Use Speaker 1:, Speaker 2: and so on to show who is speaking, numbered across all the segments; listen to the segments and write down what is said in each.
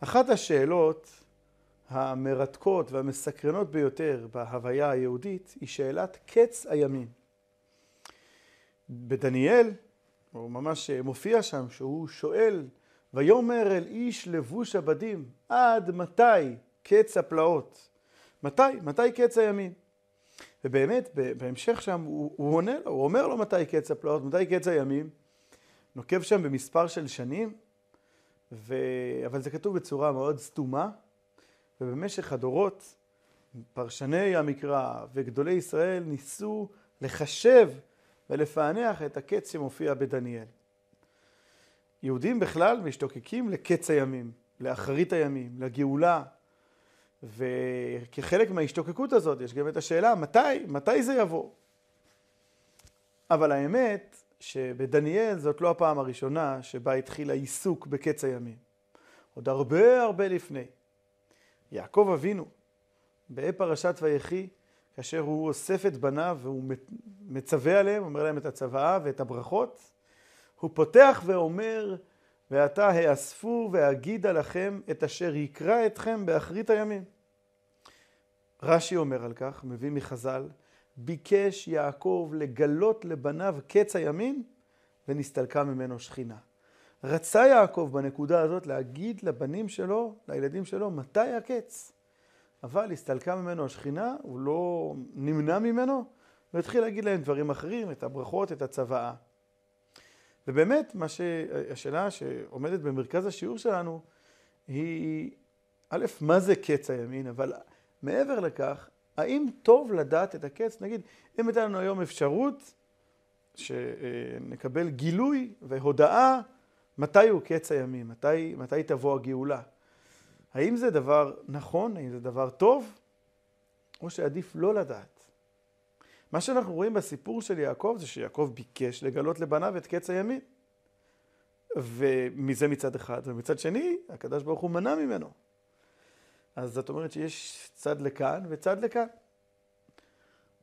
Speaker 1: אחת השאלות המרתקות והמסקרנות ביותר בהוויה היהודית היא שאלת קץ הימים. בדניאל, הוא ממש מופיע שם, שהוא שואל, ויאמר אל איש לבוש הבדים, עד מתי קץ הפלאות? מתי? מתי קץ הימים? ובאמת, בהמשך שם הוא, הוא עונה לו, הוא אומר לו מתי קץ הפלאות, מתי קץ הימים. נוקב שם במספר של שנים, ו... אבל זה כתוב בצורה מאוד סתומה, ובמשך הדורות פרשני המקרא וגדולי ישראל ניסו לחשב ולפענח את הקץ שמופיע בדניאל. יהודים בכלל משתוקקים לקץ הימים, לאחרית הימים, לגאולה, וכחלק מההשתוקקות הזאת יש גם את השאלה מתי, מתי זה יבוא. אבל האמת שבדניאל זאת לא הפעם הראשונה שבה התחיל העיסוק בקץ הימים. עוד הרבה הרבה לפני. יעקב אבינו, בפרשת ויחי, כאשר הוא אוסף את בניו והוא מצווה עליהם, אומר להם את הצוואה ואת הברכות, הוא פותח ואומר, ועתה האספו ואגידה לכם את אשר יקרא אתכם באחרית הימים. רש"י אומר על כך, מביא מחז"ל, ביקש יעקב לגלות לבניו קץ הימים ונסתלקה ממנו שכינה. רצה יעקב בנקודה הזאת להגיד לבנים שלו, לילדים שלו, מתי הקץ? אבל הסתלקה ממנו השכינה, הוא לא נמנע ממנו, והתחיל להגיד להם דברים אחרים, את הברכות, את הצוואה. ובאמת, מה ש... השאלה שעומדת במרכז השיעור שלנו היא, א', מה זה קץ הימין, אבל מעבר לכך, האם טוב לדעת את הקץ? נגיד, אם הייתה לנו היום אפשרות שנקבל גילוי והודאה מתי הוא קץ הימים, מתי, מתי תבוא הגאולה. האם זה דבר נכון, האם זה דבר טוב, או שעדיף לא לדעת. מה שאנחנו רואים בסיפור של יעקב זה שיעקב ביקש לגלות לבניו את קץ הימים. ומזה מצד אחד, ומצד שני, הקדוש ברוך הוא מנע ממנו. אז זאת אומרת שיש צד לכאן וצד לכאן.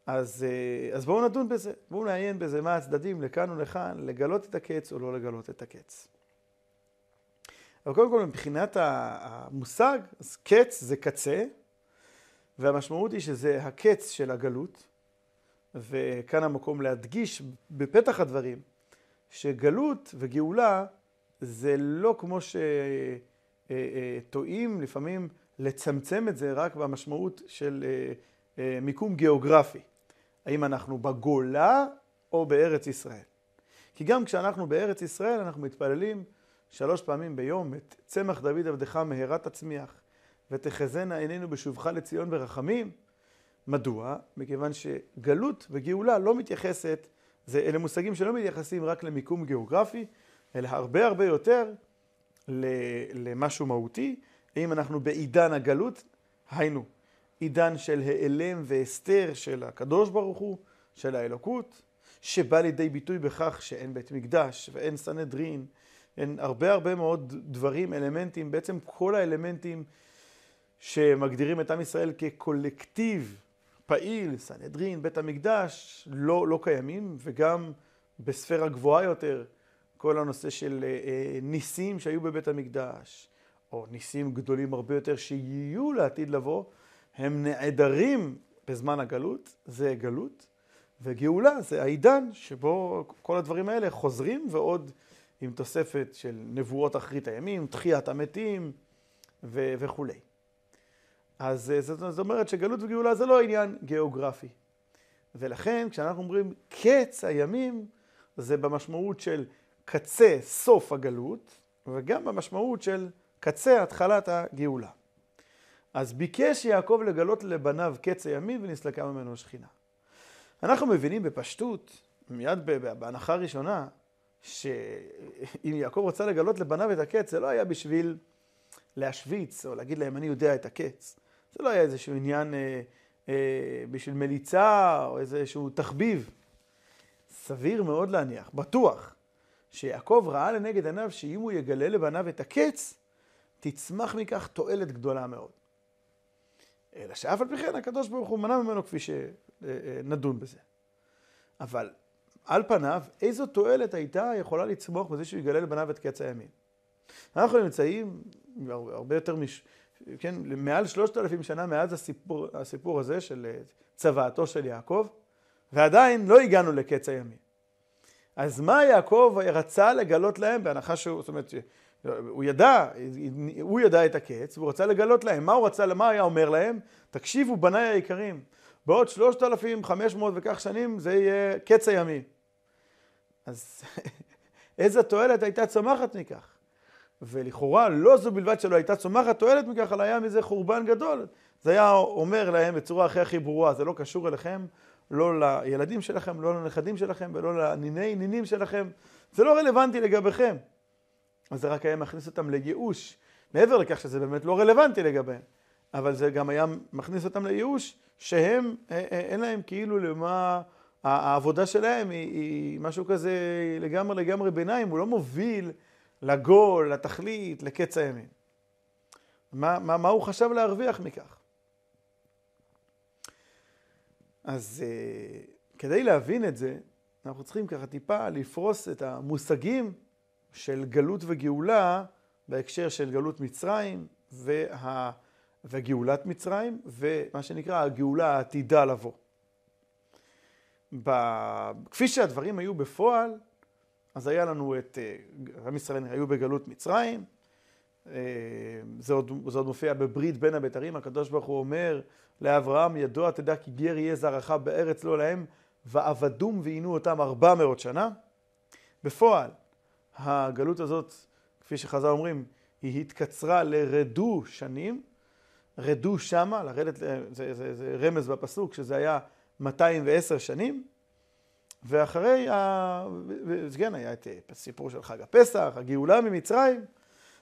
Speaker 1: אז, אה, אז בואו נדון בזה, בואו נעיין בזה מה הצדדים לכאן ולכאן, לגלות את הקץ או לא לגלות את הקץ. אבל קודם כל מבחינת המושג, אז קץ זה קצה, והמשמעות היא שזה הקץ של הגלות, וכאן המקום להדגיש בפתח הדברים, שגלות וגאולה זה לא כמו שטועים לפעמים לצמצם את זה רק במשמעות של אה, אה, מיקום גיאוגרפי. האם אנחנו בגולה או בארץ ישראל. כי גם כשאנחנו בארץ ישראל אנחנו מתפללים שלוש פעמים ביום את צמח דוד עבדך מהרה תצמיח ותחזינה עינינו בשובך לציון ברחמים. מדוע? מכיוון שגלות וגאולה לא מתייחסת, זה, אלה מושגים שלא מתייחסים רק למיקום גיאוגרפי, אלא הרבה הרבה יותר למשהו מהותי. האם אנחנו בעידן הגלות, היינו, עידן של העלם והסתר של הקדוש ברוך הוא, של האלוקות, שבא לידי ביטוי בכך שאין בית מקדש ואין סנהדרין, אין הרבה הרבה מאוד דברים, אלמנטים, בעצם כל האלמנטים שמגדירים את עם ישראל כקולקטיב פעיל, סנהדרין, בית המקדש, לא, לא קיימים, וגם בספירה גבוהה יותר, כל הנושא של אה, אה, ניסים שהיו בבית המקדש, או ניסים גדולים הרבה יותר שיהיו לעתיד לבוא, הם נעדרים בזמן הגלות, זה גלות, וגאולה זה העידן שבו כל הדברים האלה חוזרים ועוד עם תוספת של נבואות אחרית הימים, תחיית המתים ו- וכולי. אז אה, זאת אומרת שגלות וגאולה זה לא עניין גיאוגרפי. ולכן כשאנחנו אומרים קץ הימים, זה במשמעות של קצה סוף הגלות, וגם במשמעות של קצה התחלת הגאולה. אז ביקש יעקב לגלות לבניו קץ הימים ונסלקה ממנו השכינה. אנחנו מבינים בפשטות, מיד בהנחה ראשונה, שאם יעקב רצה לגלות לבניו את הקץ, זה לא היה בשביל להשוויץ או להגיד להם אני יודע את הקץ. זה לא היה איזשהו עניין אה, אה, בשביל מליצה או איזשהו תחביב. סביר מאוד להניח, בטוח, שיעקב ראה לנגד עיניו שאם הוא יגלה לבניו את הקץ, תצמח מכך תועלת גדולה מאוד. אלא שאף על פי כן הקדוש ברוך הוא מנע ממנו כפי שנדון בזה. אבל על פניו, איזו תועלת הייתה יכולה לצמוח בזה שהוא יגלה לבניו את קץ הימים? אנחנו נמצאים הרבה יותר, מש... כן, מעל שלושת אלפים שנה מאז הסיפור, הסיפור הזה של אה, צוואתו של יעקב, ועדיין לא הגענו לקץ הימים. אז מה יעקב רצה לגלות להם בהנחה שהוא, זאת אומרת, הוא ידע, הוא ידע את הקץ, והוא רצה לגלות להם. מה הוא רצה, מה היה אומר להם? תקשיבו, בניי היקרים, בעוד שלושת אלפים חמש מאות וכך שנים זה יהיה קץ הימים. אז איזה תועלת הייתה צומחת מכך? ולכאורה לא זו בלבד שלא הייתה צומחת תועלת מכך, אלא היה מזה חורבן גדול. זה היה אומר להם בצורה הכי הכי ברורה, זה לא קשור אליכם, לא לילדים שלכם, לא לנכדים שלכם ולא לניני נינים שלכם, זה לא רלוונטי לגביכם. אז זה רק היה מכניס אותם לייאוש, מעבר לכך שזה באמת לא רלוונטי לגביהם, אבל זה גם היה מכניס אותם לייאוש שהם, אה, אה, אין להם כאילו למה, העבודה שלהם היא, היא משהו כזה לגמרי לגמרי ביניים, הוא לא מוביל לגול, לתכלית, לקץ הימים. מה, מה, מה הוא חשב להרוויח מכך? אז uh, כדי להבין את זה, אנחנו צריכים ככה טיפה לפרוס את המושגים של גלות וגאולה בהקשר של גלות מצרים וה... וגאולת מצרים, ומה שנקרא הגאולה העתידה לבוא. ב... כפי שהדברים היו בפועל, אז היה לנו את, אה, עם ישראל היו בגלות מצרים, אה, זה עוד, זה עוד מופיע בברית בין הבתרים, הקדוש ברוך הוא אומר לאברהם, ידוע תדע כי גר יהיה זרעך בארץ לא להם, ועבדום ועינו אותם ארבע מאות שנה. בפועל, הגלות הזאת, כפי שחז"ל אומרים, היא התקצרה לרדו שנים, רדו שמה, לרדת, זה, זה, זה, זה רמז בפסוק, שזה היה 210 שנים, ואחרי, ה... כן, היה את הסיפור של חג הפסח, הגאולה ממצרים,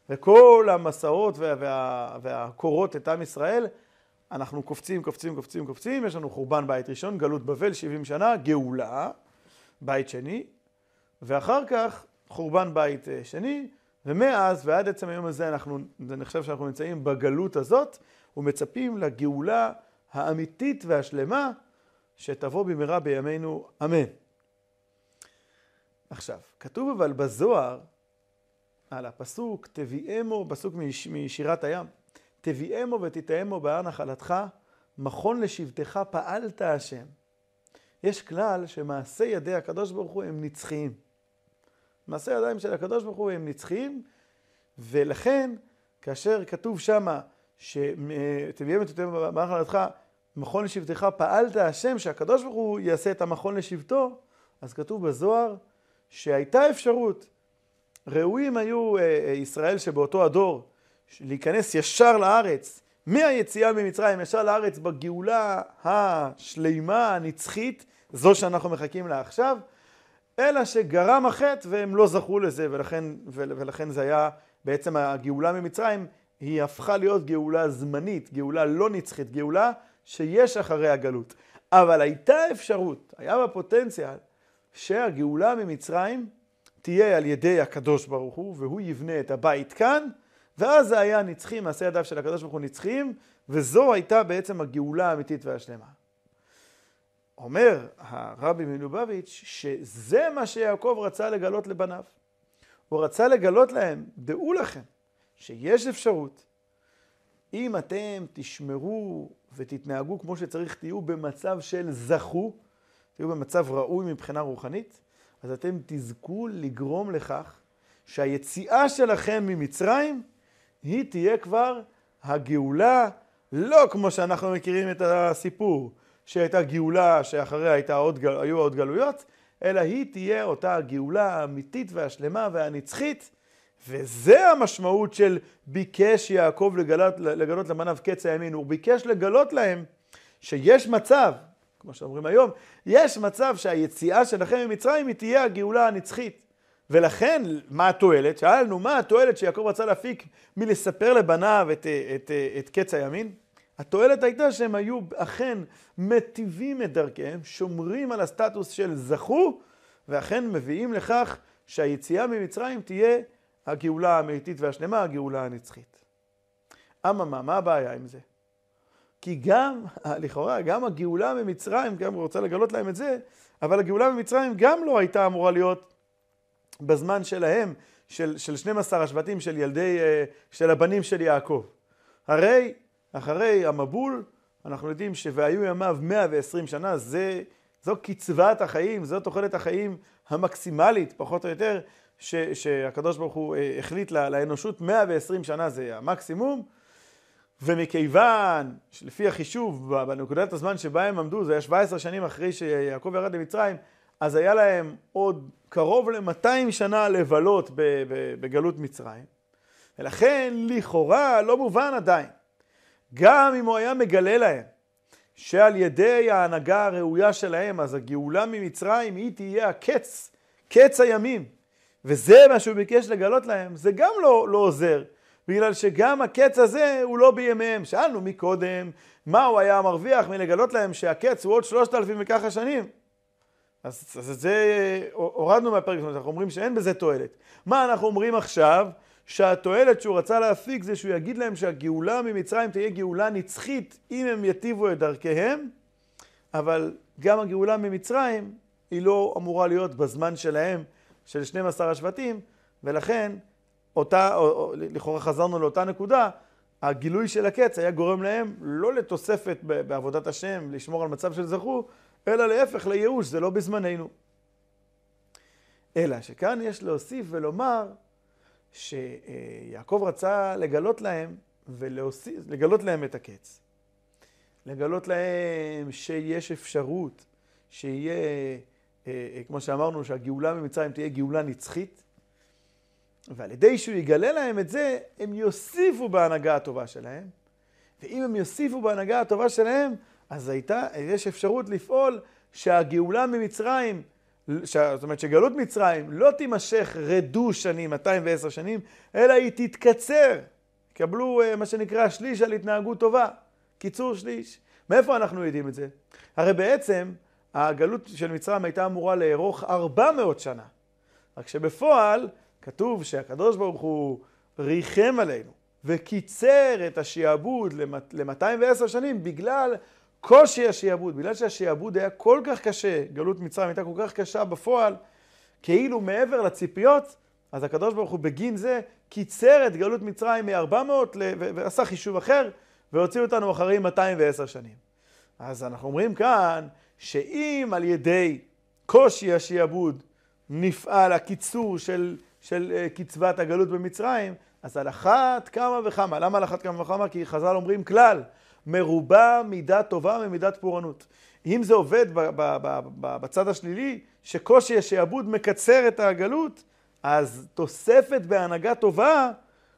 Speaker 1: וכל המסעות וה... וה... והקורות את עם ישראל, אנחנו קופצים, קופצים, קופצים, קופצים, יש לנו חורבן בית ראשון, גלות בבל, 70 שנה, גאולה, בית שני, ואחר כך חורבן בית אה, שני, ומאז ועד עצם היום הזה אנחנו, אני חושב שאנחנו נמצאים בגלות הזאת, ומצפים לגאולה האמיתית והשלמה שתבוא במהרה בימינו, אמן. עכשיו, כתוב אבל בזוהר, על הפסוק, תביאמו, פסוק מש, משירת הים, תביאמו ותתאמו בהר נחלתך, מכון לשבטך פעלת השם. יש כלל שמעשי ידי הקדוש ברוך הוא הם נצחיים. מעשי ידיים של הקדוש ברוך הוא הם נצחיים, ולכן כאשר כתוב שמה, שתביאם ותתאמו בהר נחלתך, מכון לשבטך פעלת השם, שהקדוש ברוך הוא יעשה את המכון לשבטו, אז כתוב בזוהר, שהייתה אפשרות, ראויים היו אה, אה, ישראל שבאותו הדור להיכנס ישר לארץ, מהיציאה ממצרים ישר לארץ בגאולה השלימה, הנצחית, זו שאנחנו מחכים לה עכשיו, אלא שגרם החטא והם לא זכו לזה, ולכן, ולכן זה היה, בעצם הגאולה ממצרים, היא הפכה להיות גאולה זמנית, גאולה לא נצחית, גאולה שיש אחרי הגלות. אבל הייתה אפשרות, היה בה פוטנציאל, שהגאולה ממצרים תהיה על ידי הקדוש ברוך הוא, והוא יבנה את הבית כאן, ואז זה היה נצחי, מעשה ידיו של הקדוש ברוך הוא נצחיים, וזו הייתה בעצם הגאולה האמיתית והשלמה. אומר הרבי מלובביץ' שזה מה שיעקב רצה לגלות לבניו. הוא רצה לגלות להם, דעו לכם, שיש אפשרות, אם אתם תשמרו ותתנהגו כמו שצריך, תהיו במצב של זכו, תהיו במצב ראוי מבחינה רוחנית, אז אתם תזכו לגרום לכך שהיציאה שלכם ממצרים היא תהיה כבר הגאולה, לא כמו שאנחנו מכירים את הסיפור, שהייתה גאולה שאחריה הייתה עוד, היו עוד גלויות, אלא היא תהיה אותה הגאולה האמיתית והשלמה והנצחית, וזה המשמעות של ביקש יעקב לגלות, לגלות למניו קץ הימין, הוא ביקש לגלות להם שיש מצב, כמו שאומרים היום, יש מצב שהיציאה שלכם ממצרים היא תהיה הגאולה הנצחית. ולכן, מה התועלת? שאלנו, מה התועלת שיעקב רצה להפיק מלספר לבניו את, את, את, את קץ הימין? התועלת הייתה שהם היו אכן מטיבים את דרכיהם, שומרים על הסטטוס של זכו, ואכן מביאים לכך שהיציאה ממצרים תהיה הגאולה האמיתית והשלמה, הגאולה הנצחית. אממה, מה הבעיה עם זה? כי גם, לכאורה, גם הגאולה ממצרים, גם רוצה לגלות להם את זה, אבל הגאולה ממצרים גם לא הייתה אמורה להיות בזמן שלהם, של, של 12 השבטים של ילדי, אה, של הבנים של יעקב. הרי אחרי המבול, אנחנו יודעים ש"והיו ימיו 120 שנה", זה, זו קצבת החיים, זו תוחלת החיים המקסימלית, פחות או יותר, ש, שהקדוש ברוך הוא אה, החליט לאנושות 120 שנה זה המקסימום. ומכיוון שלפי החישוב, בנקודת הזמן שבה הם עמדו, זה היה 17 שנים אחרי שיעקב ירד למצרים, אז היה להם עוד קרוב ל-200 שנה לבלות בגלות מצרים. ולכן לכאורה לא מובן עדיין, גם אם הוא היה מגלה להם שעל ידי ההנהגה הראויה שלהם, אז הגאולה ממצרים היא תהיה הקץ, קץ הימים. וזה מה שהוא ביקש לגלות להם, זה גם לא, לא עוזר. בגלל שגם הקץ הזה הוא לא בימיהם. שאלנו מקודם, מה הוא היה מרוויח מלגלות להם שהקץ הוא עוד שלושת אלפים וככה שנים? אז, את זה הורדנו מהפרק, אנחנו אומרים שאין בזה תועלת. מה אנחנו אומרים עכשיו? שהתועלת שהוא רצה להפיק זה שהוא יגיד להם שהגאולה ממצרים תהיה גאולה נצחית אם הם יטיבו את דרכיהם, אבל גם הגאולה ממצרים היא לא אמורה להיות בזמן שלהם, של 12 השבטים, ולכן אותה, או, או, לכאורה חזרנו לאותה נקודה, הגילוי של הקץ היה גורם להם לא לתוספת בעבודת השם, לשמור על מצב של זכו, אלא להפך, לייאוש, זה לא בזמננו. אלא שכאן יש להוסיף ולומר שיעקב רצה לגלות להם ולגלות להם את הקץ. לגלות להם שיש אפשרות שיהיה, אה, אה, כמו שאמרנו, שהגאולה ממצרים תהיה גאולה נצחית, ועל ידי שהוא יגלה להם את זה, הם יוסיפו בהנהגה הטובה שלהם. ואם הם יוסיפו בהנהגה הטובה שלהם, אז הייתה, יש אפשרות לפעול שהגאולה ממצרים. זאת אומרת שגלות מצרים לא תימשך רדו שנים, 210 שנים, אלא היא תתקצר. קבלו אה, מה שנקרא שליש על התנהגות טובה, קיצור שליש. מאיפה אנחנו יודעים את זה? הרי בעצם הגלות של מצרים הייתה אמורה לארוך 400 שנה. רק שבפועל כתוב שהקדוש ברוך הוא ריחם עלינו וקיצר את השעבוד ל-210 שנים בגלל קושי השעבוד, בגלל שהשעבוד היה כל כך קשה, גלות מצרים הייתה כל כך קשה בפועל, כאילו מעבר לציפיות, אז הקדוש ברוך הוא בגין זה קיצר את גלות מצרים מ-400 ועשה חישוב אחר והוציא אותנו אחרי 210 שנים. אז אנחנו אומרים כאן שאם על ידי קושי השעבוד נפעל הקיצור של של אה, קצבת הגלות במצרים, אז על אחת כמה וכמה. למה על אחת כמה וכמה? כי חז"ל אומרים כלל, מרובה מידה טובה ממידת פורענות. אם זה עובד בצד השלילי, שקושי השעבוד מקצר את הגלות, אז תוספת בהנהגה טובה,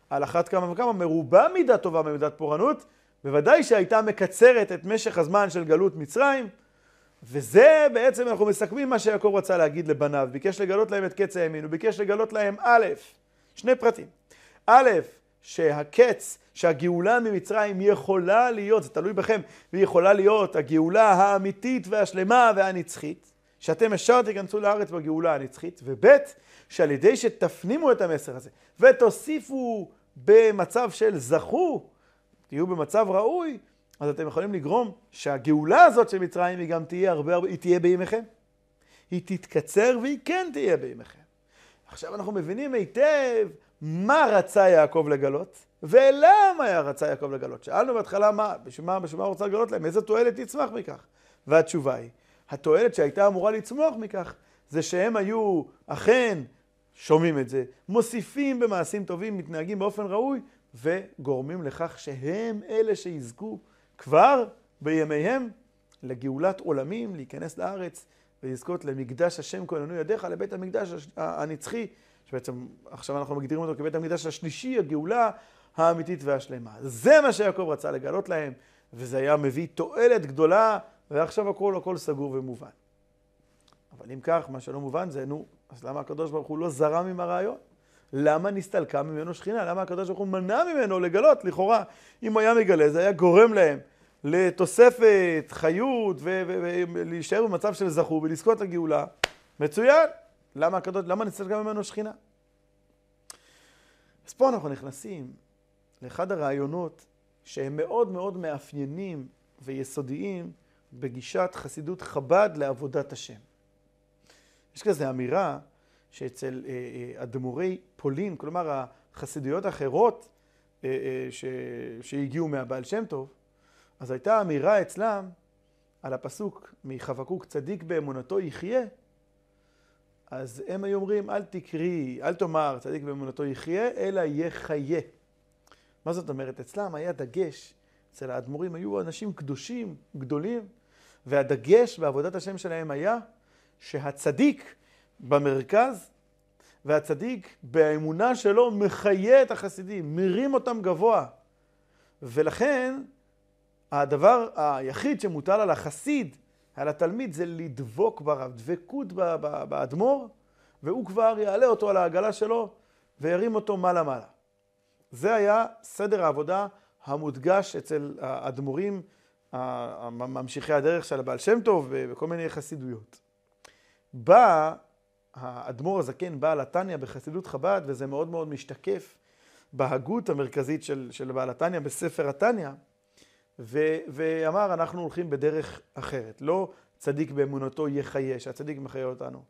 Speaker 1: על אחת כמה וכמה, מרובה מידה טובה ממידת פורענות, בוודאי שהייתה מקצרת את משך הזמן של גלות מצרים. וזה בעצם אנחנו מסכמים מה שיעקב רצה להגיד לבניו. ביקש לגלות להם את קץ הימין, הוא ביקש לגלות להם א', שני פרטים. א', שהקץ, שהגאולה ממצרים יכולה להיות, זה תלוי בכם, והיא יכולה להיות הגאולה האמיתית והשלמה והנצחית, שאתם ישר תיכנסו לארץ בגאולה הנצחית, וב', שעל ידי שתפנימו את המסר הזה ותוסיפו במצב של זכו, תהיו במצב ראוי, אז אתם יכולים לגרום שהגאולה הזאת של מצרים היא גם תהיה הרבה הרבה, היא תהיה בימיכם. היא תתקצר והיא כן תהיה בימיכם. עכשיו אנחנו מבינים היטב מה רצה יעקב לגלות, ולמה היה רצה יעקב לגלות. שאלנו בהתחלה מה, בשביל מה, בשביל מה הוא רוצה לגלות להם, איזה תועלת תצמח מכך? והתשובה היא, התועלת שהייתה אמורה לצמוח מכך, זה שהם היו אכן שומעים את זה, מוסיפים במעשים טובים, מתנהגים באופן ראוי, וגורמים לכך שהם אלה שיזכו כבר בימיהם לגאולת עולמים, להיכנס לארץ ולזכות למקדש השם כהננו ידיך, לבית המקדש הנצחי, שבעצם עכשיו אנחנו מגדירים אותו כבית המקדש השלישי, הגאולה האמיתית והשלמה. זה מה שיעקב רצה לגלות להם, וזה היה מביא תועלת גדולה, ועכשיו הכל הכל סגור ומובן. אבל אם כך, מה שלא מובן זה, נו, אז למה הקדוש ברוך הוא לא זרם עם הרעיון? למה נסתלקה ממנו שכינה? למה הקדוש ברוך הוא מנע ממנו לגלות? לכאורה, אם הוא היה מגלה, זה היה גורם להם לתוספת חיות ולהישאר במצב של זכו ולזכות לגאולה. מצוין. למה הקדוש, למה נסתלקה ממנו שכינה? אז פה אנחנו נכנסים לאחד הרעיונות שהם מאוד מאוד מאפיינים ויסודיים בגישת חסידות חב"ד לעבודת השם. יש כזה אמירה שאצל אדמו"רי פולין, כלומר החסידויות האחרות ש... שהגיעו מהבעל שם טוב, אז הייתה אמירה אצלם על הפסוק מחבקוק צדיק באמונתו יחיה, אז הם היו אומרים אל תקרי, אל תאמר צדיק באמונתו יחיה, אלא יחיה. מה זאת אומרת? אצלם היה דגש, אצל האדמו"רים היו אנשים קדושים, גדולים, והדגש בעבודת השם שלהם היה שהצדיק במרכז, והצדיק באמונה שלו מחיה את החסידים, מרים אותם גבוה. ולכן הדבר היחיד שמוטל על החסיד, על התלמיד, זה לדבוק ברב, דבקות באדמו"ר, והוא כבר יעלה אותו על העגלה שלו וירים אותו מעלה-מעלה. זה היה סדר העבודה המודגש אצל האדמו"רים, ממשיכי הדרך של הבעל שם טוב וכל מיני חסידויות. בא האדמו"ר הזקן, בעל התניא בחסידות חב"ד, וזה מאוד מאוד משתקף בהגות המרכזית של, של בעל התניא בספר התניא, ו, ואמר אנחנו הולכים בדרך אחרת. לא צדיק באמונתו יחיה, שהצדיק מחיה אותנו.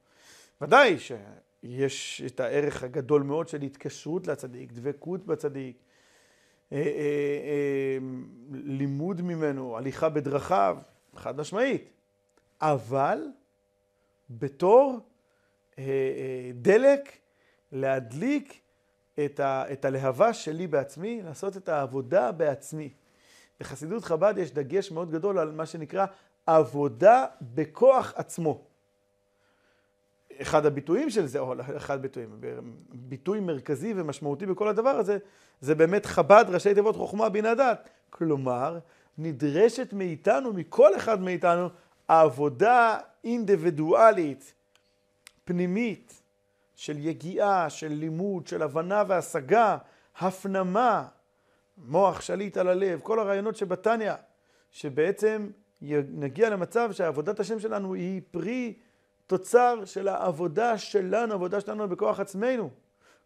Speaker 1: ודאי שיש את הערך הגדול מאוד של התקשרות לצדיק, דבקות בצדיק, אה, אה, אה, לימוד ממנו, הליכה בדרכיו, חד משמעית. אבל בתור דלק להדליק את, ה, את הלהבה שלי בעצמי, לעשות את העבודה בעצמי. בחסידות חב"ד יש דגש מאוד גדול על מה שנקרא עבודה בכוח עצמו. אחד הביטויים של זה, או אחד הביטויים, ביטוי מרכזי ומשמעותי בכל הדבר הזה, זה באמת חב"ד, ראשי תיבות חוכמה בינה דת. כלומר, נדרשת מאיתנו, מכל אחד מאיתנו, עבודה אינדיבידואלית, פנימית, של יגיעה, של לימוד, של הבנה והשגה, הפנמה, מוח שליט על הלב, כל הרעיונות שבתניא, שבעצם נגיע למצב שעבודת השם שלנו היא פרי תוצר של העבודה שלנו, העבודה שלנו בכוח עצמנו.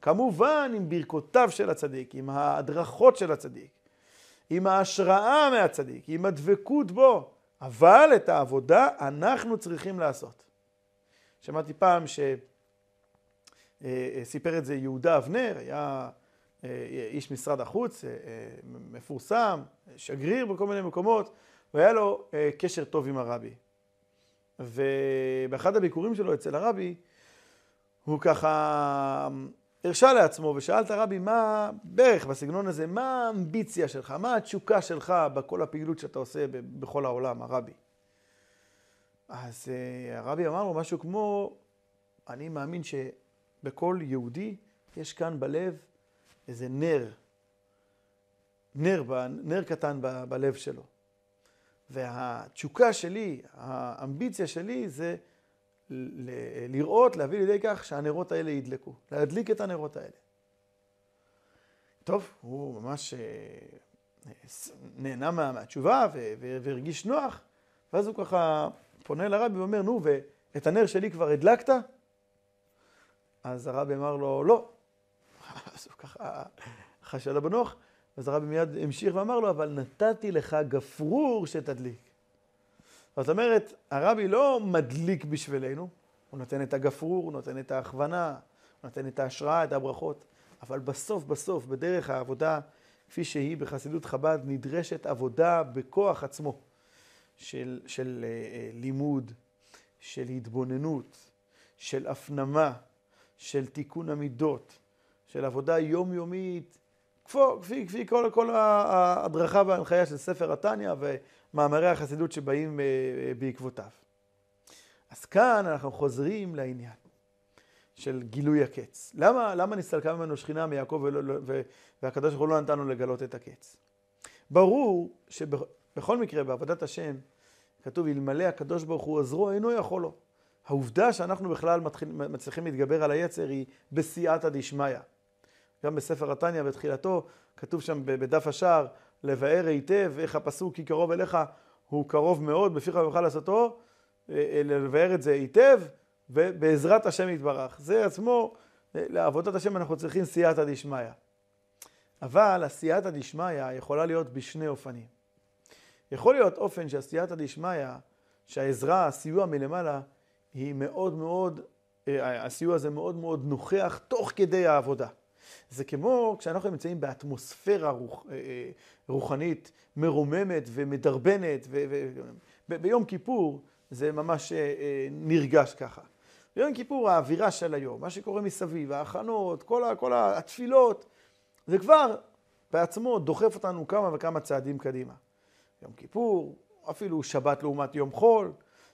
Speaker 1: כמובן עם ברכותיו של הצדיק, עם ההדרכות של הצדיק, עם ההשראה מהצדיק, עם הדבקות בו, אבל את העבודה אנחנו צריכים לעשות. שמעתי פעם שסיפר את זה יהודה אבנר, היה איש משרד החוץ, מפורסם, שגריר בכל מיני מקומות, והיה לו קשר טוב עם הרבי. ובאחד הביקורים שלו אצל הרבי, הוא ככה הרשה לעצמו ושאל את הרבי, מה, בערך בסגנון הזה, מה האמביציה שלך, מה התשוקה שלך בכל הפעילות שאתה עושה בכל העולם, הרבי? אז הרבי אמר לו משהו כמו, אני מאמין שבכל יהודי יש כאן בלב איזה נר, נר, נר קטן ב, בלב שלו. והתשוקה שלי, האמביציה שלי זה לראות, להביא לידי כך שהנרות האלה ידלקו, להדליק את הנרות האלה. טוב, הוא ממש אה, נהנה מה, מהתשובה והרגיש נוח, ואז הוא ככה פונה לרבי ואומר, נו, ואת הנר שלי כבר הדלקת? אז הרבי אמר לו, לא, הוא ככה חשד הבנוח, אז הרבי מיד המשיך ואמר לו, אבל נתתי לך גפרור שתדליק. זאת אומרת, הרבי לא מדליק בשבילנו, הוא נותן את הגפרור, הוא נותן את ההכוונה, הוא נותן את ההשראה, את הברכות, אבל בסוף בסוף, בדרך העבודה, כפי שהיא בחסידות חב"ד, נדרשת עבודה בכוח עצמו, של, של uh, לימוד, של התבוננות, של הפנמה, של תיקון המידות, של עבודה יומיומית, כפי, כפי כל, כל ההדרכה וההנחיה של ספר התניא ומאמרי החסידות שבאים אה, אה, בעקבותיו. אז כאן אנחנו חוזרים לעניין של גילוי הקץ. למה, למה נסתלקה ממנו שכינה מיעקב והקדוש ברוך הוא לא נתנו לגלות את הקץ? ברור שבכל מקרה בעבודת השם כתוב אלמלא הקדוש ברוך הוא עזרו אינו יכול לו. העובדה שאנחנו בכלל מצליחים להתגבר על היצר היא בסייעתא דשמיא. גם בספר התניא בתחילתו כתוב שם בדף השער לבאר היטב איך הפסוק כי קרוב אליך הוא קרוב מאוד בפיך ובך לעשותו, אה, אה, לבאר את זה היטב ובעזרת השם יתברך. זה עצמו, אה, לעבודת השם אנחנו צריכים סייעתא דשמיא. אבל הסייעתא דשמיא יכולה להיות בשני אופנים. יכול להיות אופן שהסייעתא דשמיא, שהעזרה, הסיוע מלמעלה, היא מאוד מאוד הסיוע הזה מאוד מאוד נוכח תוך כדי העבודה. זה כמו כשאנחנו נמצאים באטמוספירה רוח, רוחנית מרוממת ומדרבנת, וביום כיפור זה ממש נרגש ככה. ביום כיפור האווירה של היום, מה שקורה מסביב, ההכנות, כל, ה, כל התפילות, זה כבר בעצמו דוחף אותנו כמה וכמה צעדים קדימה. יום כיפור, אפילו שבת לעומת יום חול,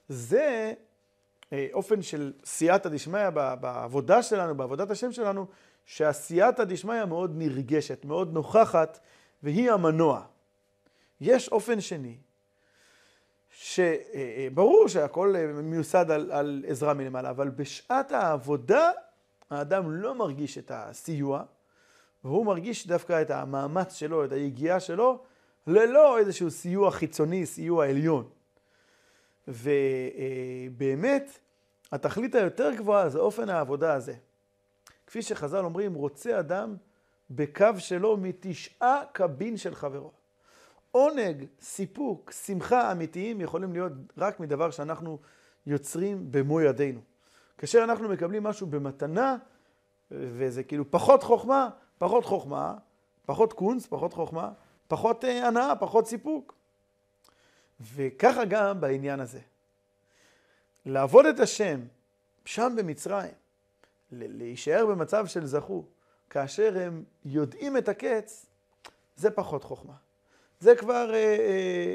Speaker 1: זה אה, אופן של סייעתא דשמיא בעבודה שלנו, בעבודת השם שלנו, שהסייעתא דשמיא מאוד נרגשת, מאוד נוכחת, והיא המנוע. יש אופן שני, שברור שהכל מיוסד על, על עזרה מלמעלה, אבל בשעת העבודה האדם לא מרגיש את הסיוע, והוא מרגיש דווקא את המאמץ שלו, את היגיעה שלו, ללא איזשהו סיוע חיצוני, סיוע עליון. ובאמת, התכלית היותר גבוהה זה אופן העבודה הזה. כפי שחז"ל אומרים, רוצה אדם בקו שלו מתשעה קבין של חברו. עונג, סיפוק, שמחה אמיתיים יכולים להיות רק מדבר שאנחנו יוצרים במו ידינו. כאשר אנחנו מקבלים משהו במתנה, וזה כאילו פחות חוכמה, פחות חוכמה, פחות קונץ, פחות חוכמה, פחות אה, הנאה, פחות סיפוק. וככה גם בעניין הזה. לעבוד את השם שם במצרים, להישאר במצב של זכו, כאשר הם יודעים את הקץ, זה פחות חוכמה. זה כבר, אה,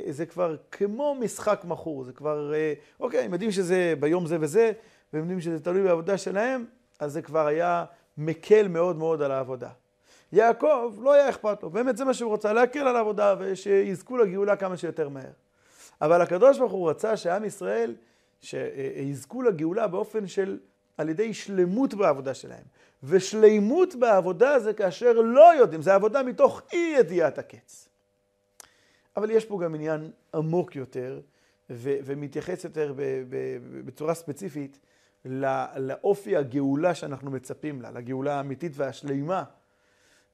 Speaker 1: אה, זה כבר כמו משחק מכור, זה כבר, אה, אוקיי, הם יודעים שזה ביום זה וזה, והם יודעים שזה תלוי בעבודה שלהם, אז זה כבר היה מקל מאוד מאוד על העבודה. יעקב, לא היה אכפת לו, באמת זה מה שהוא רצה, להקל על העבודה ושיזכו לגאולה כמה שיותר מהר. אבל הקדוש ברוך הוא רצה שעם ישראל, שיזכו לגאולה באופן של, על ידי שלמות בעבודה שלהם. ושלימות בעבודה זה כאשר לא יודעים, זה עבודה מתוך אי ידיעת הקץ. אבל יש פה גם עניין עמוק יותר, ו- ומתייחס יותר ב- ב- בצורה ספציפית לאופי הגאולה שאנחנו מצפים לה, לגאולה האמיתית והשלימה,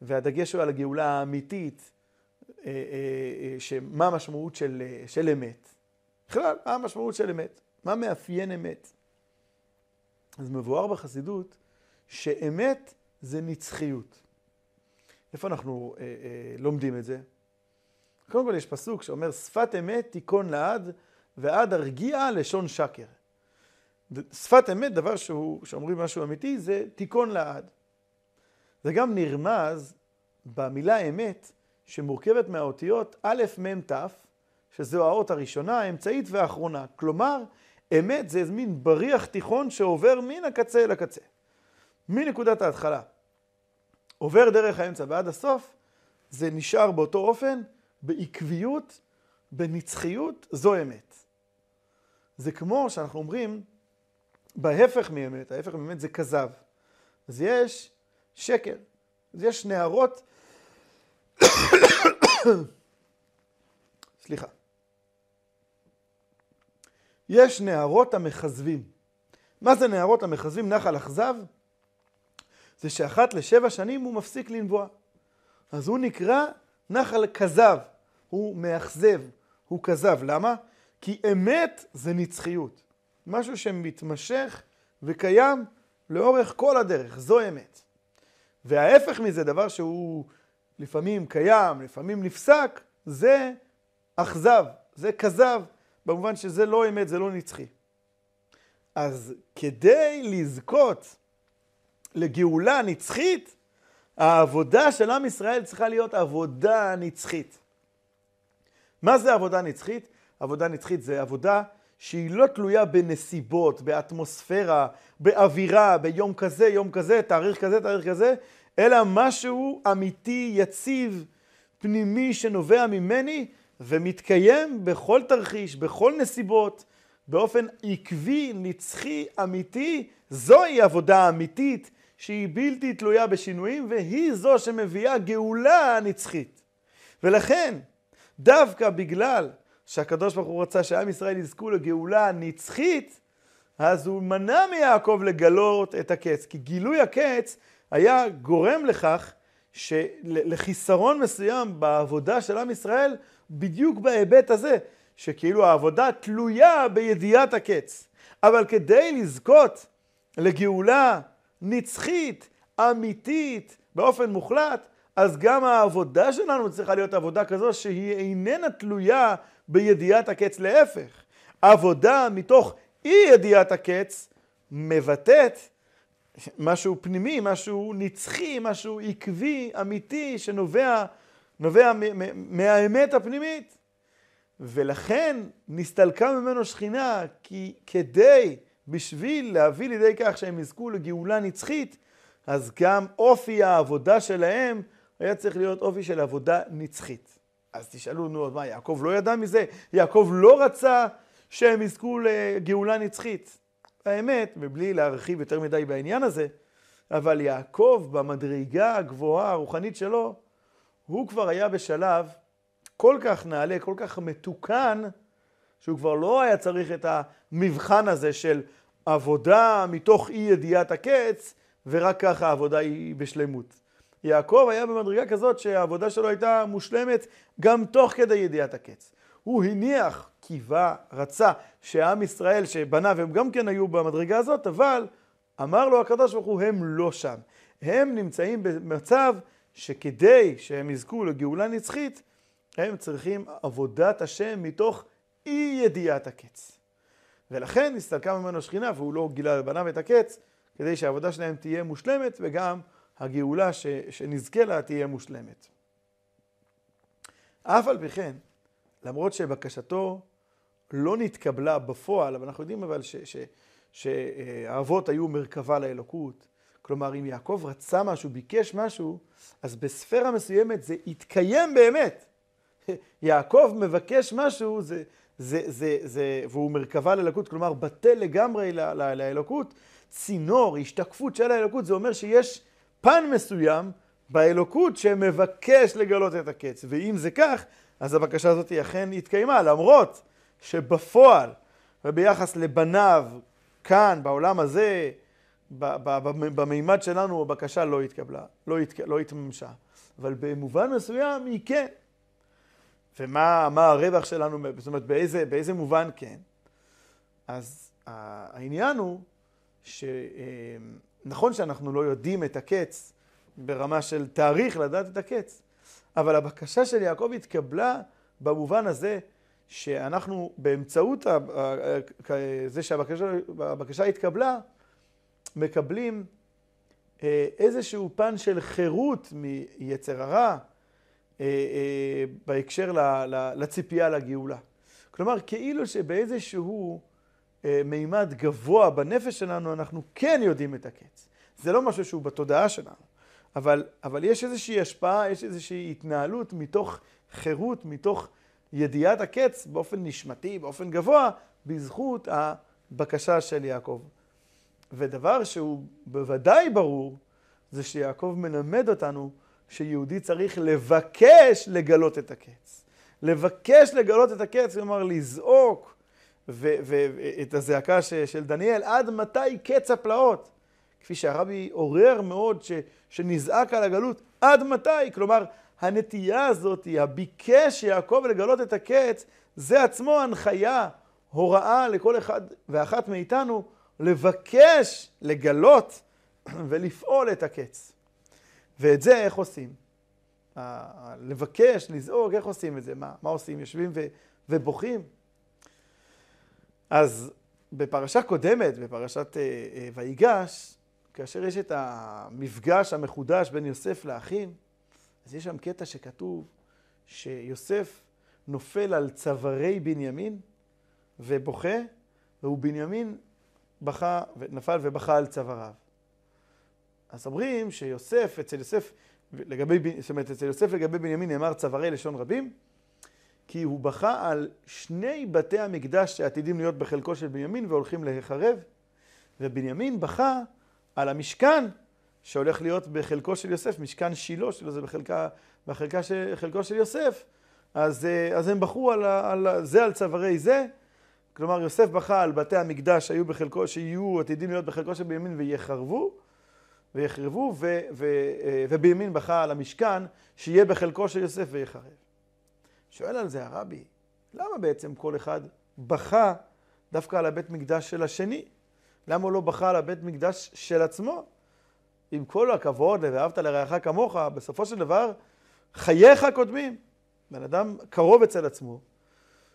Speaker 1: והדגש הוא על הגאולה האמיתית, אה, אה, אה, שמה המשמעות של, של אמת. בכלל, מה המשמעות של אמת? מה מאפיין אמת? אז מבואר בחסידות שאמת זה נצחיות. איפה אנחנו אה, אה, לומדים את זה? קודם כל יש פסוק שאומר, שפת אמת תיכון לעד, ועד הרגיע לשון שקר. שפת אמת, דבר שהוא, שאומרים משהו אמיתי, זה תיכון לעד. זה גם נרמז במילה אמת, שמורכבת מהאותיות א', מ', ת', שזו האות הראשונה, האמצעית והאחרונה. כלומר, אמת זה מין בריח תיכון שעובר מן הקצה אל הקצה. מנקודת ההתחלה. עובר דרך האמצע ועד הסוף, זה נשאר באותו אופן, בעקביות, בנצחיות, זו אמת. זה כמו שאנחנו אומרים, בהפך מאמת, ההפך מאמת זה כזב. אז יש שקר. אז יש נערות, סליחה. יש נערות המכזבים. מה זה נערות המכזבים? נחל אכזב? זה שאחת לשבע שנים הוא מפסיק לנבוע. אז הוא נקרא נחל כזב, הוא מאכזב, הוא כזב. למה? כי אמת זה נצחיות. משהו שמתמשך וקיים לאורך כל הדרך, זו אמת. וההפך מזה, דבר שהוא לפעמים קיים, לפעמים נפסק, זה אכזב, זה כזב, במובן שזה לא אמת, זה לא נצחי. אז כדי לזכות לגאולה נצחית, העבודה של עם ישראל צריכה להיות עבודה נצחית. מה זה עבודה נצחית? עבודה נצחית זה עבודה שהיא לא תלויה בנסיבות, באטמוספירה, באווירה, ביום כזה, יום כזה, תאריך כזה, תאריך כזה, אלא משהו אמיתי, יציב, פנימי, שנובע ממני ומתקיים בכל תרחיש, בכל נסיבות, באופן עקבי, נצחי, אמיתי. זוהי עבודה אמיתית שהיא בלתי תלויה בשינויים, והיא זו שמביאה גאולה נצחית. ולכן, דווקא בגלל שהקדוש ברוך הוא רצה שעם ישראל יזכו לגאולה נצחית, אז הוא מנע מיעקב לגלות את הקץ. כי גילוי הקץ היה גורם לכך שלחיסרון מסוים בעבודה של עם ישראל, בדיוק בהיבט הזה, שכאילו העבודה תלויה בידיעת הקץ. אבל כדי לזכות לגאולה נצחית, אמיתית, באופן מוחלט, אז גם העבודה שלנו צריכה להיות עבודה כזו שהיא איננה תלויה בידיעת הקץ להפך. עבודה מתוך אי ידיעת הקץ מבטאת משהו פנימי, משהו נצחי, משהו עקבי, אמיתי, שנובע נובע מהאמת הפנימית. ולכן נסתלקה ממנו שכינה, כי כדי, בשביל להביא לידי כך שהם יזכו לגאולה נצחית, אז גם אופי העבודה שלהם היה צריך להיות אופי של עבודה נצחית. אז תשאלו, נו, מה, יעקב לא ידע מזה? יעקב לא רצה שהם יזכו לגאולה נצחית. האמת, מבלי להרחיב יותר מדי בעניין הזה, אבל יעקב במדרגה הגבוהה הרוחנית שלו, הוא כבר היה בשלב כל כך נעלה, כל כך מתוקן, שהוא כבר לא היה צריך את המבחן הזה של עבודה מתוך אי ידיעת הקץ, ורק ככה העבודה היא בשלמות. יעקב היה במדרגה כזאת שהעבודה שלו הייתה מושלמת גם תוך כדי ידיעת הקץ. הוא הניח, קיווה, רצה, שעם ישראל שבניו הם גם כן היו במדרגה הזאת, אבל אמר לו הקדוש ברוך הוא, הם לא שם. הם נמצאים במצב שכדי שהם יזכו לגאולה נצחית, הם צריכים עבודת השם מתוך אי ידיעת הקץ. ולכן נסתלקה ממנו שכינה והוא לא גילה לבניו את הקץ, כדי שהעבודה שלהם תהיה מושלמת וגם הגאולה ש, שנזכה לה תהיה מושלמת. אף על פי כן, למרות שבקשתו לא נתקבלה בפועל, אבל אנחנו יודעים אבל שהאבות היו מרכבה לאלוקות. כלומר, אם יעקב רצה משהו, ביקש משהו, אז בספירה מסוימת זה יתקיים באמת. יעקב מבקש משהו, זה, זה, זה, זה, והוא מרכבה לאלוקות, כלומר בטל לגמרי לאלוקות, צינור, השתקפות של האלוקות, זה אומר שיש פן מסוים באלוקות שמבקש לגלות את הקץ. ואם זה כך, אז הבקשה הזאת אכן התקיימה, למרות שבפועל וביחס לבניו כאן, בעולם הזה, במימד שלנו הבקשה לא התקבלה, לא, התק... לא התממשה. אבל במובן מסוים היא כן. ומה הרווח שלנו, זאת אומרת, באיזה, באיזה מובן כן? אז העניין הוא שנכון שאנחנו לא יודעים את הקץ ברמה של תאריך לדעת את הקץ, אבל הבקשה של יעקב התקבלה במובן הזה שאנחנו באמצעות זה שהבקשה התקבלה, מקבלים אה, איזשהו פן של חירות מיצר הרע אה, אה, בהקשר לציפייה לגאולה. כלומר, כאילו שבאיזשהו מימד גבוה בנפש שלנו אנחנו כן יודעים את הקץ. זה לא משהו שהוא בתודעה שלנו, אבל, אבל יש איזושהי השפעה, יש איזושהי התנהלות מתוך חירות, מתוך ידיעת הקץ באופן נשמתי, באופן גבוה, בזכות הבקשה של יעקב. ודבר שהוא בוודאי ברור, זה שיעקב מלמד אותנו שיהודי צריך לבקש לגלות את הקץ. לבקש לגלות את הקץ, כלומר לזעוק ואת הזעקה של דניאל, עד מתי קץ הפלאות? כפי שהרבי עורר מאוד ש, שנזעק על הגלות, עד מתי? כלומר, הנטייה הזאת, הביקש יעקב לגלות את הקץ, זה עצמו הנחיה, הוראה לכל אחד ואחת מאיתנו לבקש, לגלות ולפעול את הקץ. ואת זה איך עושים? לבקש, לזעוק, איך עושים את זה? מה, מה עושים? יושבים ו, ובוכים? אז בפרשה קודמת, בפרשת אה, אה, ויגש, כאשר יש את המפגש המחודש בין יוסף לאחים, אז יש שם קטע שכתוב שיוסף נופל על צווארי בנימין ובוכה, והוא בנימין בכה, נפל ובכה על צוואריו. אז אומרים שיוסף, אצל יוסף, לגבי, זאת אומרת, אצל יוסף לגבי בנימין נאמר צווארי לשון רבים, כי הוא בכה על שני בתי המקדש שעתידים להיות בחלקו של בנימין והולכים להיחרב, ובנימין בכה על המשכן שהולך להיות בחלקו של יוסף, משכן שילה שלו זה בחלקה, בחלקה של, חלקו של יוסף, אז, אז הם בכו על, על זה על צווארי זה, כלומר יוסף בכה על בתי המקדש שהיו בחלקו, שיהיו עתידים להיות בחלקו של בימין ויחרבו, ויחרבו, ו, ו, ובימין בכה על המשכן שיהיה בחלקו של יוסף ויחרב. שואל על זה הרבי, למה בעצם כל אחד בכה דווקא על הבית מקדש של השני? למה הוא לא בכה על הבית מקדש של עצמו? עם כל הכבוד ל"ואהבת לרעך כמוך", בסופו של דבר חייך קודמים. בן אדם קרוב אצל עצמו.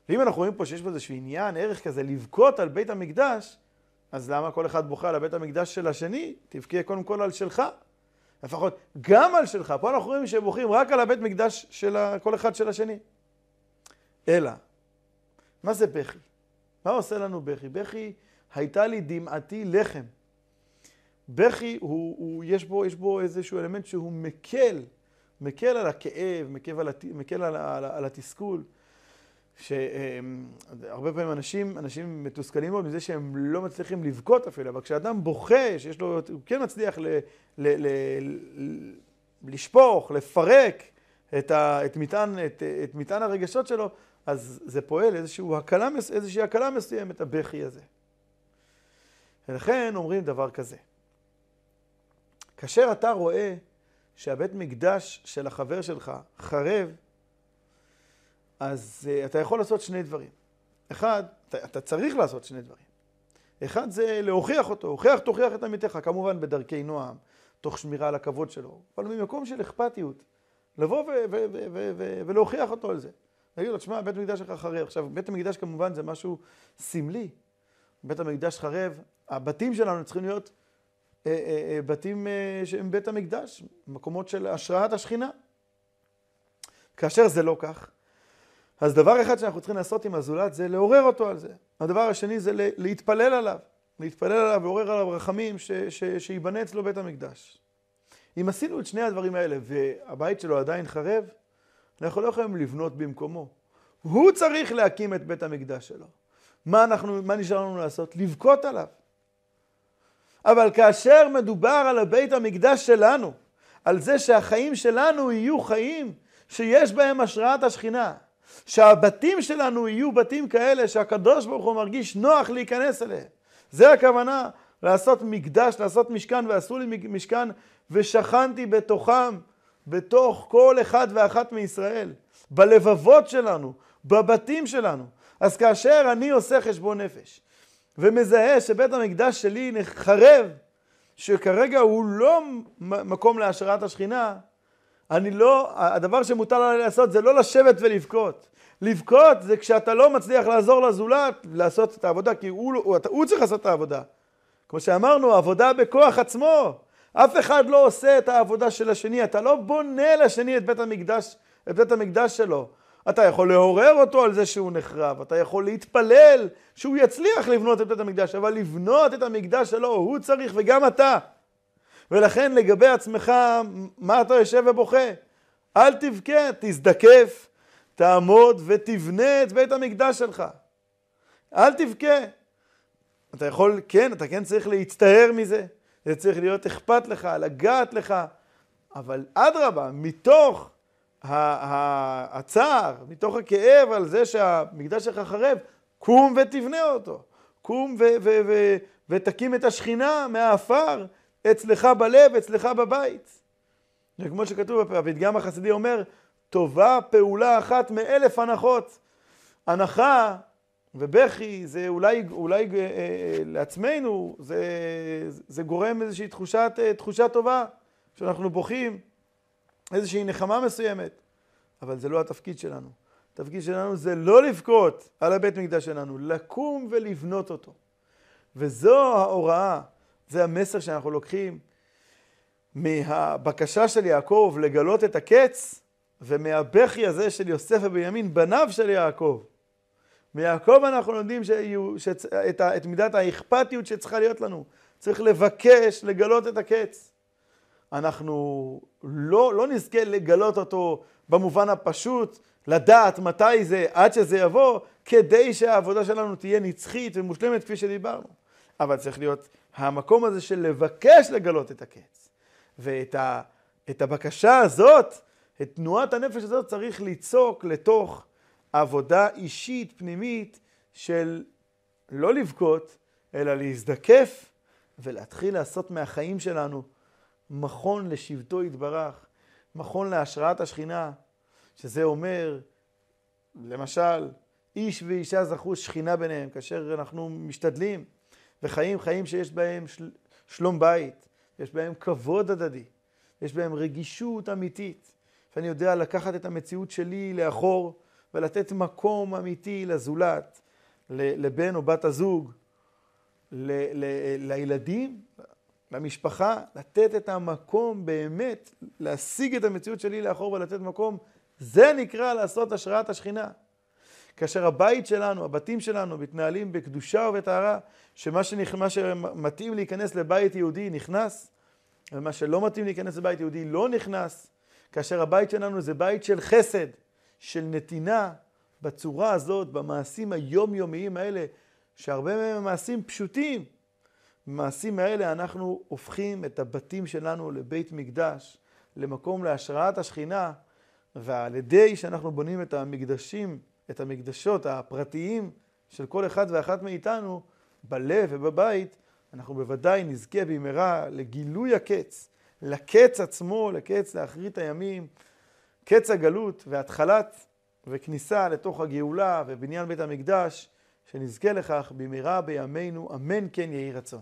Speaker 1: ואם אנחנו רואים פה שיש פה איזשהו עניין, ערך כזה, לבכות על בית המקדש, אז למה כל אחד בוכה על הבית המקדש של השני? תבכה קודם כל על שלך. לפחות גם על שלך. פה אנחנו רואים שהם בוכים רק על הבית מקדש של כל אחד של השני. אלא, מה זה בכי? מה עושה לנו בכי? בכי, הייתה לי דמעתי לחם. בכי, הוא, הוא, יש, בו, יש בו איזשהו אלמנט שהוא מקל, מקל על הכאב, מקל על, מקל על, על, על התסכול. שהרבה פעמים אנשים, אנשים מתוסכלים מאוד מזה שהם לא מצליחים לבכות אפילו, אבל כשאדם בוכה, שיש לו, הוא כן מצליח ל, ל, ל, ל, לשפוך, לפרק את, ה, את, מטען, את, את מטען הרגשות שלו, אז זה פועל איזושהי הקלה, איזושהי הקלה מסוימת, הבכי הזה. ולכן אומרים דבר כזה, כאשר אתה רואה שהבית מקדש של החבר שלך חרב, אז uh, אתה יכול לעשות שני דברים. אחד, אתה, אתה צריך לעשות שני דברים. אחד זה להוכיח אותו, הוכיח תוכיח את עמיתך, כמובן בדרכי נועם, תוך שמירה על הכבוד שלו, אבל ממקום של אכפתיות, לבוא ולהוכיח אותו על זה. להגיד לו, תשמע, בית המקדש שלך חרב. עכשיו, בית המקדש כמובן זה משהו סמלי. בית המקדש חרב, הבתים שלנו צריכים להיות אה, אה, אה, בתים אה, שהם בית המקדש, מקומות של השראת השכינה. כאשר זה לא כך, אז דבר אחד שאנחנו צריכים לעשות עם הזולת זה לעורר אותו על זה. הדבר השני זה להתפלל עליו, להתפלל עליו ועורר עליו רחמים שייבנה אצלו בית המקדש. אם עשינו את שני הדברים האלה והבית שלו עדיין חרב, אנחנו לא יכולים לבנות במקומו. הוא צריך להקים את בית המקדש שלו. מה, אנחנו, מה נשאר לנו לעשות? לבכות עליו. אבל כאשר מדובר על הבית המקדש שלנו, על זה שהחיים שלנו יהיו חיים שיש בהם השראת השכינה, שהבתים שלנו יהיו בתים כאלה שהקדוש ברוך הוא מרגיש נוח להיכנס אליהם. זה הכוונה, לעשות מקדש, לעשות משכן, ועשו לי משכן, ושכנתי בתוכם, בתוך כל אחד ואחת מישראל, בלבבות שלנו, בבתים שלנו. אז כאשר אני עושה חשבון נפש, ומזהה שבית המקדש שלי נחרב, שכרגע הוא לא מקום להשראת השכינה, אני לא, הדבר שמוטל עליי לעשות זה לא לשבת ולבכות. לבכות זה כשאתה לא מצליח לעזור לזולת לעשות את העבודה, כי הוא, הוא, הוא צריך לעשות את העבודה. כמו שאמרנו, עבודה בכוח עצמו. אף אחד לא עושה את העבודה של השני, אתה לא בונה לשני את בית המקדש, את בית המקדש שלו. אתה יכול לעורר אותו על זה שהוא נחרב, אתה יכול להתפלל שהוא יצליח לבנות את בית המקדש, אבל לבנות את המקדש שלו הוא צריך וגם אתה. ולכן לגבי עצמך, מה אתה יושב ובוכה? אל תבכה, תזדקף, תעמוד ותבנה את בית המקדש שלך. אל תבכה. אתה יכול, כן, אתה כן צריך להצטער מזה, זה צריך להיות אכפת לך, לגעת לך, אבל אדרבה, מתוך הצער, מתוך הכאב על זה שהמקדש שלך חרב, קום ותבנה אותו. קום ותקים את השכינה מהעפר אצלך בלב, אצלך בבית. וכמו שכתוב, הפתגם החסידי אומר, טובה פעולה אחת מאלף הנחות. הנחה ובכי זה אולי, אולי אה, אה, לעצמנו, זה, זה גורם איזושהי תחושת, אה, תחושה טובה, שאנחנו בוכים, איזושהי נחמה מסוימת, אבל זה לא התפקיד שלנו. התפקיד שלנו זה לא לבכות על הבית מקדש שלנו, לקום ולבנות אותו. וזו ההוראה, זה המסר שאנחנו לוקחים מהבקשה של יעקב לגלות את הקץ, ומהבכי הזה של יוסף ובנימין, בניו של יעקב. מיעקב אנחנו לומדים. את. את מידת האכפתיות שצריכה להיות לנו. צריך לבקש לגלות את הקץ. אנחנו לא, לא נזכה לגלות אותו במובן הפשוט, לדעת מתי זה, עד שזה יבוא, כדי שהעבודה שלנו תהיה נצחית ומושלמת כפי שדיברנו. אבל צריך להיות המקום הזה של לבקש לגלות את הקץ. ואת ה, את הבקשה הזאת, את תנועת הנפש הזאת צריך ליצוק לתוך עבודה אישית, פנימית, של לא לבכות, אלא להזדקף ולהתחיל לעשות מהחיים שלנו מכון לשבטו יתברך, מכון להשראת השכינה, שזה אומר, למשל, איש ואישה זכו שכינה ביניהם, כאשר אנחנו משתדלים וחיים חיים שיש בהם של... שלום בית, יש בהם כבוד הדדי, יש בהם רגישות אמיתית, ואני יודע לקחת את המציאות שלי לאחור ולתת מקום אמיתי לזולת, לבן או בת הזוג, ל... ל... לילדים, למשפחה, לתת את המקום באמת, להשיג את המציאות שלי לאחור ולתת מקום, זה נקרא לעשות השראת השכינה. כאשר הבית שלנו, הבתים שלנו, מתנהלים בקדושה ובטהרה, שמה שנכ... שמתאים להיכנס לבית יהודי נכנס, ומה שלא מתאים להיכנס לבית יהודי לא נכנס, כאשר הבית שלנו זה בית של חסד, של נתינה, בצורה הזאת, במעשים היומיומיים האלה, שהרבה מהם הם מעשים פשוטים. במעשים האלה אנחנו הופכים את הבתים שלנו לבית מקדש, למקום להשראת השכינה, ועל ידי שאנחנו בונים את המקדשים, את המקדשות הפרטיים של כל אחד ואחת מאיתנו, בלב ובבית, אנחנו בוודאי נזכה במהרה לגילוי הקץ, לקץ עצמו, לקץ לאחרית הימים, קץ הגלות והתחלת וכניסה לתוך הגאולה ובניין בית המקדש, שנזכה לכך במהרה בימינו, אמן כן יהי רצון.